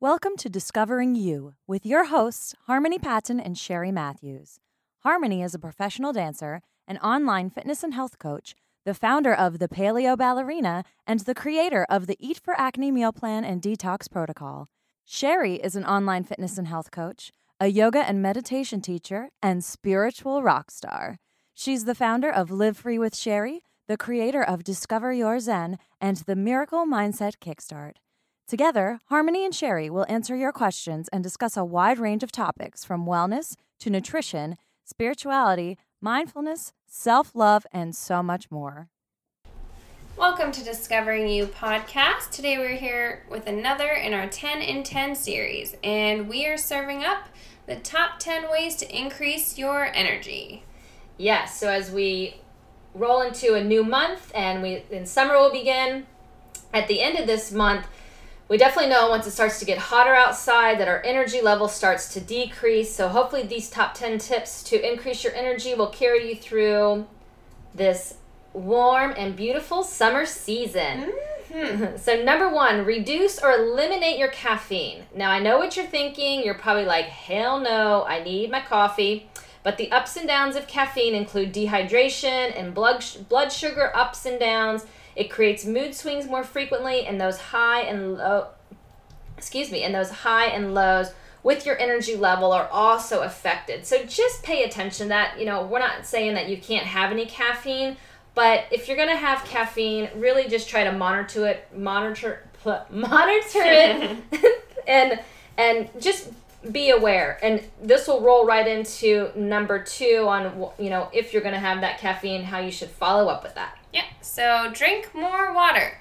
Welcome to Discovering You with your hosts, Harmony Patton and Sherry Matthews. Harmony is a professional dancer, an online fitness and health coach, the founder of the Paleo Ballerina, and the creator of the Eat for Acne meal plan and detox protocol. Sherry is an online fitness and health coach, a yoga and meditation teacher, and spiritual rock star. She's the founder of Live Free with Sherry, the creator of Discover Your Zen, and the Miracle Mindset Kickstart. Together, Harmony and Sherry will answer your questions and discuss a wide range of topics from wellness to nutrition, spirituality, mindfulness, self love, and so much more. Welcome to Discovering You podcast. Today we're here with another in our 10 in 10 series, and we are serving up the top 10 ways to increase your energy. Yes, so as we roll into a new month and we in summer will begin, at the end of this month, we definitely know once it starts to get hotter outside that our energy level starts to decrease. So hopefully these top 10 tips to increase your energy will carry you through this warm and beautiful summer season. Mm-hmm. so number 1, reduce or eliminate your caffeine. Now I know what you're thinking. You're probably like, "Hell no, I need my coffee." But the ups and downs of caffeine include dehydration and blood blood sugar ups and downs it creates mood swings more frequently and those high and low excuse me, and those high and lows with your energy level are also affected. So just pay attention that, you know, we're not saying that you can't have any caffeine, but if you're going to have caffeine, really just try to monitor it, monitor monitor it and and just be aware. And this will roll right into number 2 on you know if you're going to have that caffeine how you should follow up with that yeah, so drink more water.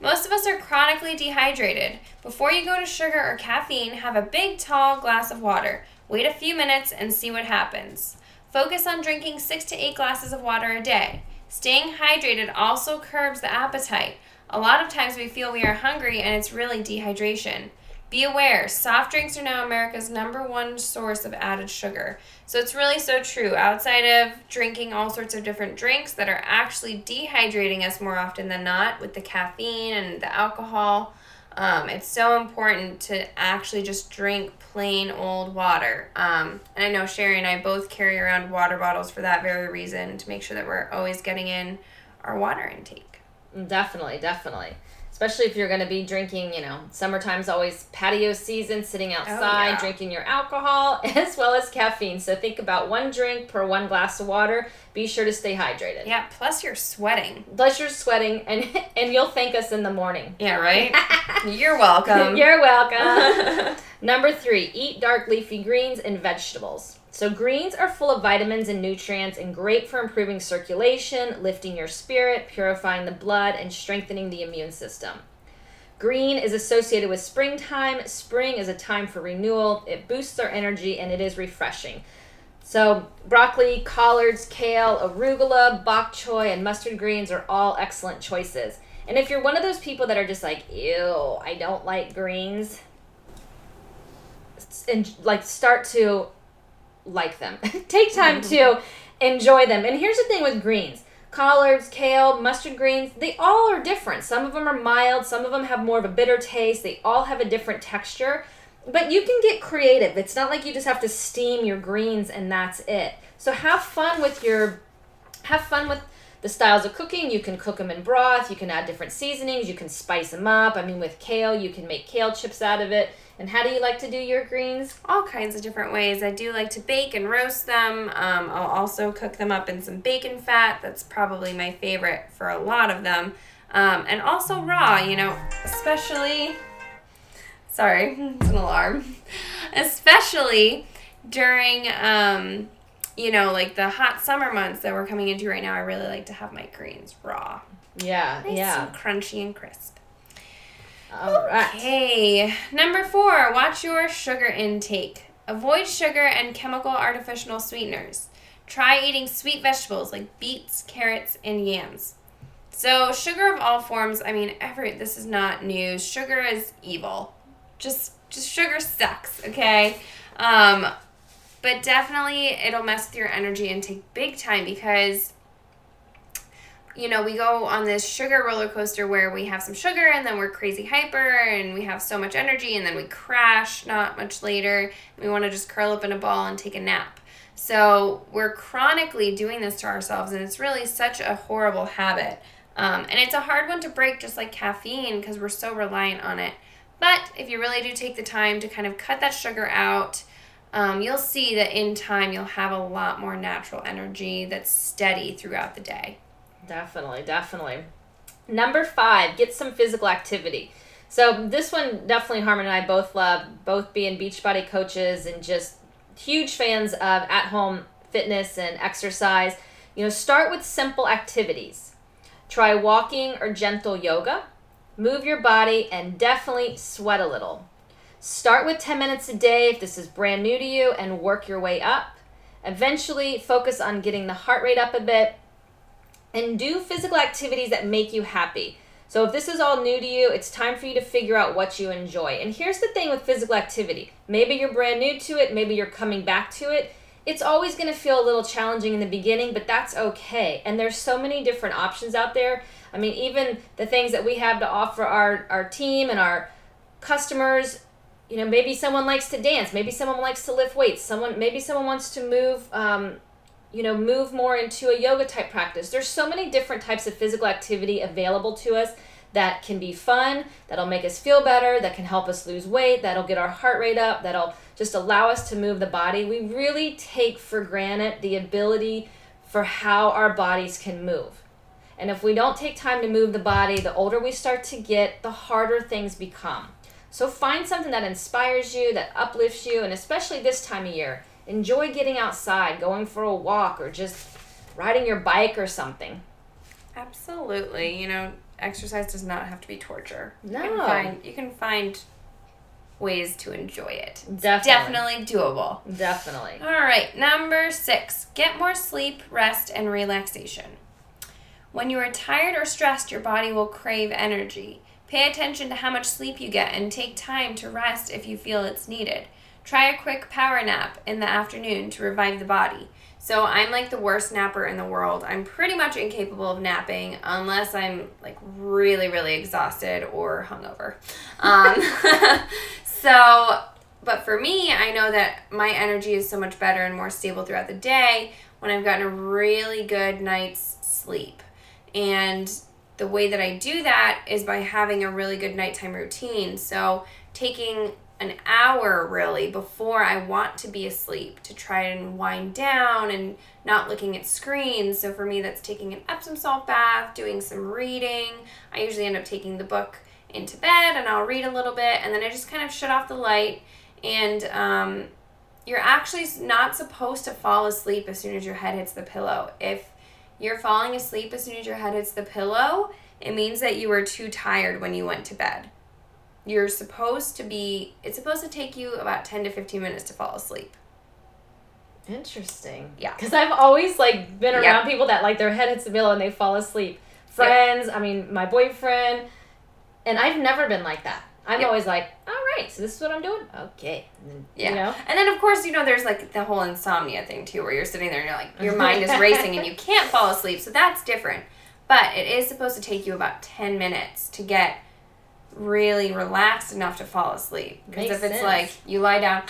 Most of us are chronically dehydrated. Before you go to sugar or caffeine, have a big tall glass of water. Wait a few minutes and see what happens. Focus on drinking 6 to 8 glasses of water a day. Staying hydrated also curbs the appetite. A lot of times we feel we are hungry and it's really dehydration. Be aware, soft drinks are now America's number one source of added sugar. So it's really so true. Outside of drinking all sorts of different drinks that are actually dehydrating us more often than not with the caffeine and the alcohol, um, it's so important to actually just drink plain old water. Um, and I know Sherry and I both carry around water bottles for that very reason to make sure that we're always getting in our water intake. Definitely, definitely especially if you're going to be drinking, you know, summertime's always patio season, sitting oh, outside, oh, yeah. drinking your alcohol as well as caffeine. So think about one drink per one glass of water. Be sure to stay hydrated. Yeah, plus you're sweating. Plus you're sweating and and you'll thank us in the morning. Yeah, right? you're welcome. you're welcome. Number 3, eat dark leafy greens and vegetables. So, greens are full of vitamins and nutrients and great for improving circulation, lifting your spirit, purifying the blood, and strengthening the immune system. Green is associated with springtime. Spring is a time for renewal. It boosts our energy and it is refreshing. So, broccoli, collards, kale, arugula, bok choy, and mustard greens are all excellent choices. And if you're one of those people that are just like, ew, I don't like greens, and like start to like them. Take time to mm-hmm. enjoy them. And here's the thing with greens collards, kale, mustard greens, they all are different. Some of them are mild, some of them have more of a bitter taste, they all have a different texture. But you can get creative. It's not like you just have to steam your greens and that's it. So have fun with your have fun with the styles of cooking. You can cook them in broth, you can add different seasonings, you can spice them up. I mean with kale, you can make kale chips out of it. And how do you like to do your greens? All kinds of different ways. I do like to bake and roast them. Um, I'll also cook them up in some bacon fat. That's probably my favorite for a lot of them. Um, and also raw, you know, especially. Sorry, it's an alarm. especially during, um, you know, like the hot summer months that we're coming into right now. I really like to have my greens raw. Yeah, nice yeah. And crunchy and crisp. All right. Okay. Number four, watch your sugar intake. Avoid sugar and chemical artificial sweeteners. Try eating sweet vegetables like beets, carrots, and yams. So, sugar of all forms, I mean, every this is not news. Sugar is evil. Just just sugar sucks, okay? Um but definitely it'll mess with your energy intake big time because you know, we go on this sugar roller coaster where we have some sugar and then we're crazy hyper and we have so much energy and then we crash not much later. We want to just curl up in a ball and take a nap. So we're chronically doing this to ourselves and it's really such a horrible habit. Um, and it's a hard one to break, just like caffeine, because we're so reliant on it. But if you really do take the time to kind of cut that sugar out, um, you'll see that in time you'll have a lot more natural energy that's steady throughout the day. Definitely, definitely. Number five, get some physical activity. So this one definitely Harmon and I both love, both being Beachbody coaches and just huge fans of at-home fitness and exercise. You know, start with simple activities. Try walking or gentle yoga. Move your body and definitely sweat a little. Start with 10 minutes a day if this is brand new to you and work your way up. Eventually, focus on getting the heart rate up a bit and do physical activities that make you happy. So, if this is all new to you, it's time for you to figure out what you enjoy. And here's the thing with physical activity maybe you're brand new to it, maybe you're coming back to it. It's always going to feel a little challenging in the beginning, but that's okay. And there's so many different options out there. I mean, even the things that we have to offer our, our team and our customers, you know, maybe someone likes to dance, maybe someone likes to lift weights, someone maybe someone wants to move um, you know, move more into a yoga type practice. There's so many different types of physical activity available to us that can be fun, that'll make us feel better, that can help us lose weight, that'll get our heart rate up, that'll just allow us to move the body. We really take for granted the ability for how our bodies can move. And if we don't take time to move the body, the older we start to get, the harder things become. So find something that inspires you, that uplifts you, and especially this time of year Enjoy getting outside, going for a walk, or just riding your bike or something. Absolutely. You know, exercise does not have to be torture. No. You can find, you can find ways to enjoy it. Definitely. Definitely doable. Definitely. All right, number six get more sleep, rest, and relaxation. When you are tired or stressed, your body will crave energy. Pay attention to how much sleep you get and take time to rest if you feel it's needed. Try a quick power nap in the afternoon to revive the body. So I'm like the worst napper in the world. I'm pretty much incapable of napping unless I'm like really, really exhausted or hungover. Um, so, but for me, I know that my energy is so much better and more stable throughout the day when I've gotten a really good night's sleep. And the way that I do that is by having a really good nighttime routine. So, taking an hour really before I want to be asleep to try and wind down and not looking at screens. So for me, that's taking an Epsom salt bath, doing some reading. I usually end up taking the book into bed and I'll read a little bit and then I just kind of shut off the light. And um, you're actually not supposed to fall asleep as soon as your head hits the pillow. If you're falling asleep as soon as your head hits the pillow, it means that you were too tired when you went to bed. You're supposed to be it's supposed to take you about 10 to 15 minutes to fall asleep. Interesting. Yeah. Because i've always like been around yep. people that like their head hits the pillow and they fall asleep. Friends yep. i mean my boyfriend. And i've never been like that. I'm yep. always like all right so this is what i'm doing okay then, yeah you know? and then of course you know there's like the whole insomnia thing too where you're sitting there and you're like your mind is racing and you can't fall asleep so that's different but it is supposed to take you about 10 minutes to get really relaxed enough to fall asleep. Because if it's sense. like you lie down,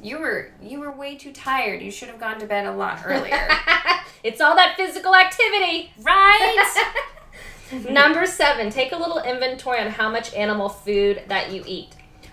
you were you were way too tired. You should have gone to bed a lot earlier. it's all that physical activity, right? Number seven, take a little inventory on how much animal food that you eat.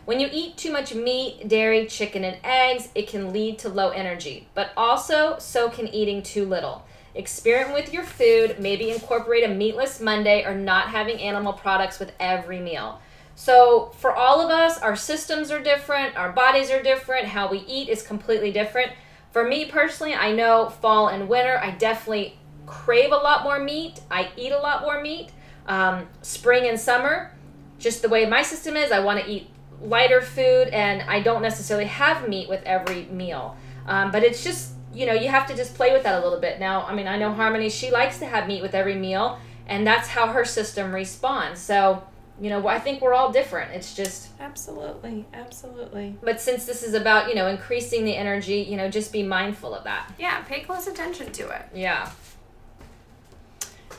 When you eat too much meat, dairy, chicken, and eggs, it can lead to low energy, but also so can eating too little. Experiment with your food, maybe incorporate a meatless Monday or not having animal products with every meal. So, for all of us, our systems are different, our bodies are different, how we eat is completely different. For me personally, I know fall and winter, I definitely crave a lot more meat, I eat a lot more meat. Um, spring and summer, just the way my system is, I want to eat lighter food and I don't necessarily have meat with every meal. Um, but it's just, you know, you have to just play with that a little bit. Now, I mean, I know Harmony, she likes to have meat with every meal, and that's how her system responds. So, you know, I think we're all different. It's just absolutely, absolutely. But since this is about you know increasing the energy, you know, just be mindful of that. Yeah, pay close attention to it. Yeah.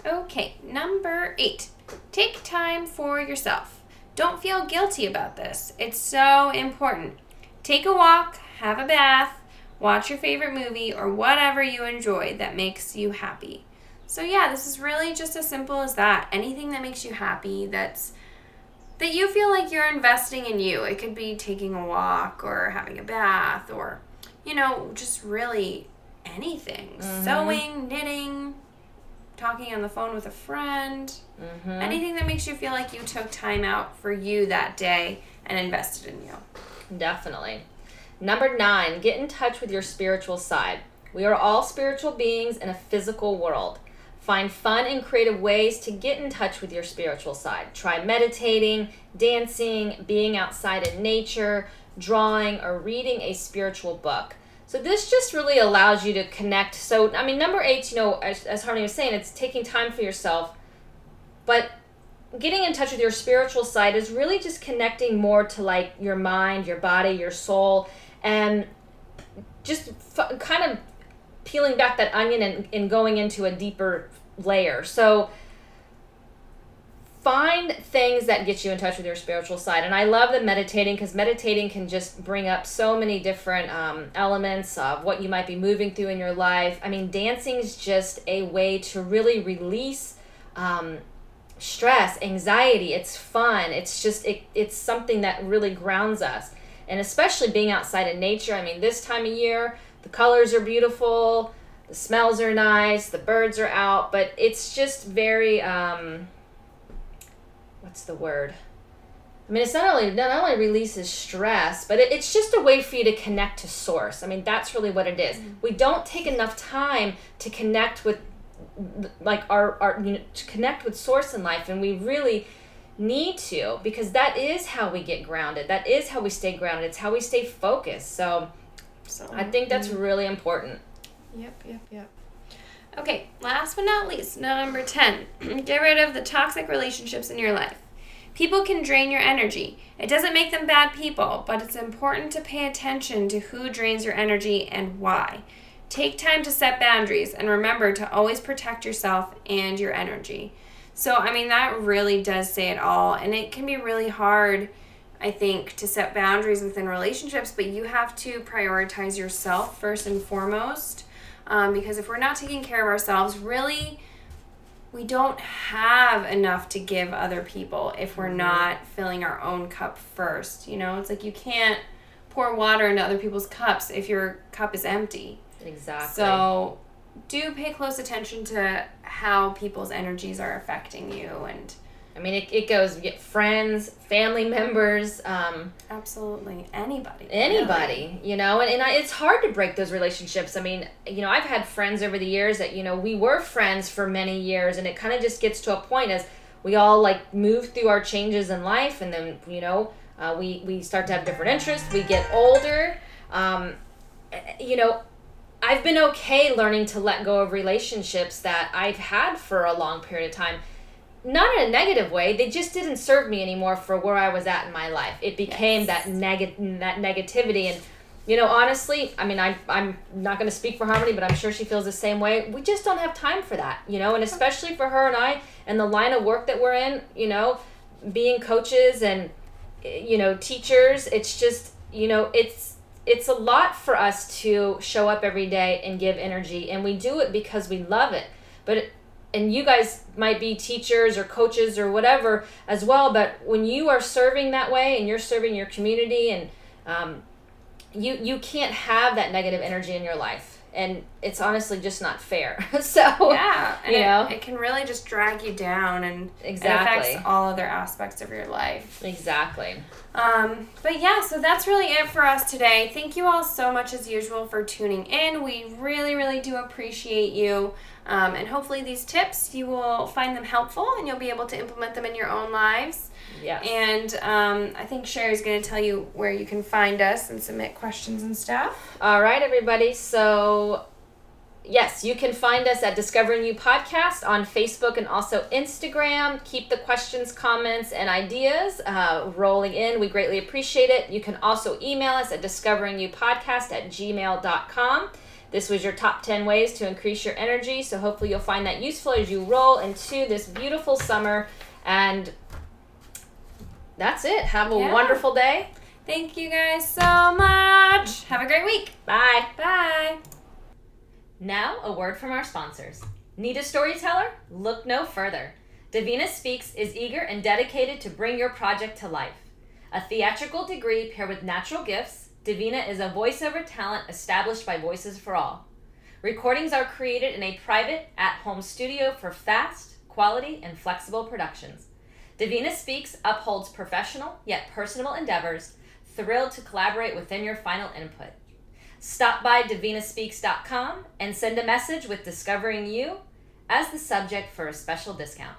Okay, number eight. Take time for yourself. Don't feel guilty about this. It's so important. Take a walk, have a bath, watch your favorite movie, or whatever you enjoy that makes you happy. So yeah, this is really just as simple as that. Anything that makes you happy, that's that you feel like you're investing in you. It could be taking a walk or having a bath or you know, just really anything. Mm-hmm. Sewing, knitting, talking on the phone with a friend. Mm-hmm. Anything that makes you feel like you took time out for you that day and invested in you. Definitely. Number nine, get in touch with your spiritual side. We are all spiritual beings in a physical world. Find fun and creative ways to get in touch with your spiritual side. Try meditating, dancing, being outside in nature, drawing, or reading a spiritual book. So this just really allows you to connect. So I mean, number eight, you know, as, as Harmony was saying, it's taking time for yourself, but getting in touch with your spiritual side is really just connecting more to like your mind, your body, your soul, and just f- kind of peeling back that onion and, and going into a deeper layer. So find things that get you in touch with your spiritual side. And I love the meditating because meditating can just bring up so many different um, elements of what you might be moving through in your life. I mean, dancing is just a way to really release um, stress, anxiety. It's fun. It's just, it, it's something that really grounds us. And especially being outside in nature. I mean, this time of year, the colors are beautiful, the smells are nice, the birds are out, but it's just very, um, what's the word? I mean, it's not only not only releases stress, but it, it's just a way for you to connect to source. I mean, that's really what it is. Mm-hmm. We don't take enough time to connect with, like our our you know, to connect with source in life, and we really need to because that is how we get grounded. That is how we stay grounded. It's how we stay focused. So, so I think that's mm-hmm. really important. Yep, yep, yep. Okay, last but not least, number 10. Get rid of the toxic relationships in your life. People can drain your energy. It doesn't make them bad people, but it's important to pay attention to who drains your energy and why. Take time to set boundaries and remember to always protect yourself and your energy. So, I mean, that really does say it all. And it can be really hard, I think, to set boundaries within relationships, but you have to prioritize yourself first and foremost um, because if we're not taking care of ourselves, really, we don't have enough to give other people if we're mm-hmm. not filling our own cup first. You know, it's like you can't pour water into other people's cups if your cup is empty. Exactly. So do pay close attention to how people's energies are affecting you and I mean, it, it goes you get friends, family members. Um, Absolutely, anybody. Anybody, really. you know, and, and I, it's hard to break those relationships. I mean, you know, I've had friends over the years that, you know, we were friends for many years, and it kind of just gets to a point as we all like move through our changes in life, and then, you know, uh, we, we start to have different interests, we get older. Um, you know, I've been okay learning to let go of relationships that I've had for a long period of time not in a negative way they just didn't serve me anymore for where i was at in my life. It became yes. that negative that negativity and you know honestly i mean I, i'm not going to speak for harmony but i'm sure she feels the same way. We just don't have time for that you know and especially for her and i and the line of work that we're in you know being coaches and you know teachers it's just you know it's it's a lot for us to show up every day and give energy and we do it because we love it. But and you guys might be teachers or coaches or whatever as well but when you are serving that way and you're serving your community and um, you you can't have that negative energy in your life and it's honestly just not fair. So yeah you it, know. it can really just drag you down and exactly it affects all other aspects of your life. Exactly. Um, but yeah so that's really it for us today. Thank you all so much as usual for tuning in. We really really do appreciate you. Um, and hopefully, these tips you will find them helpful and you'll be able to implement them in your own lives. Yeah. And um, I think Sherry's going to tell you where you can find us and submit questions and stuff. All right, everybody. So, yes, you can find us at Discovering You Podcast on Facebook and also Instagram. Keep the questions, comments, and ideas uh, rolling in. We greatly appreciate it. You can also email us at discoveringyoupodcast at gmail.com. This was your top 10 ways to increase your energy. So hopefully you'll find that useful as you roll into this beautiful summer. And that's it. Have a Yeah. wonderful day. Thank you guys so much. Have a great week. Bye. Bye. Now, a word from our sponsors. Need a storyteller? Look no further. Davina Speaks is eager and dedicated to bring your project to life. A theatrical degree paired with natural gifts, Davina is a voiceover talent established by Voices for All. Recordings are created in a private, at home studio for fast, quality, and flexible productions. Davina Speaks upholds professional yet personal endeavors, thrilled to collaborate within your final input. Stop by davinaspeaks.com and send a message with Discovering You as the subject for a special discount.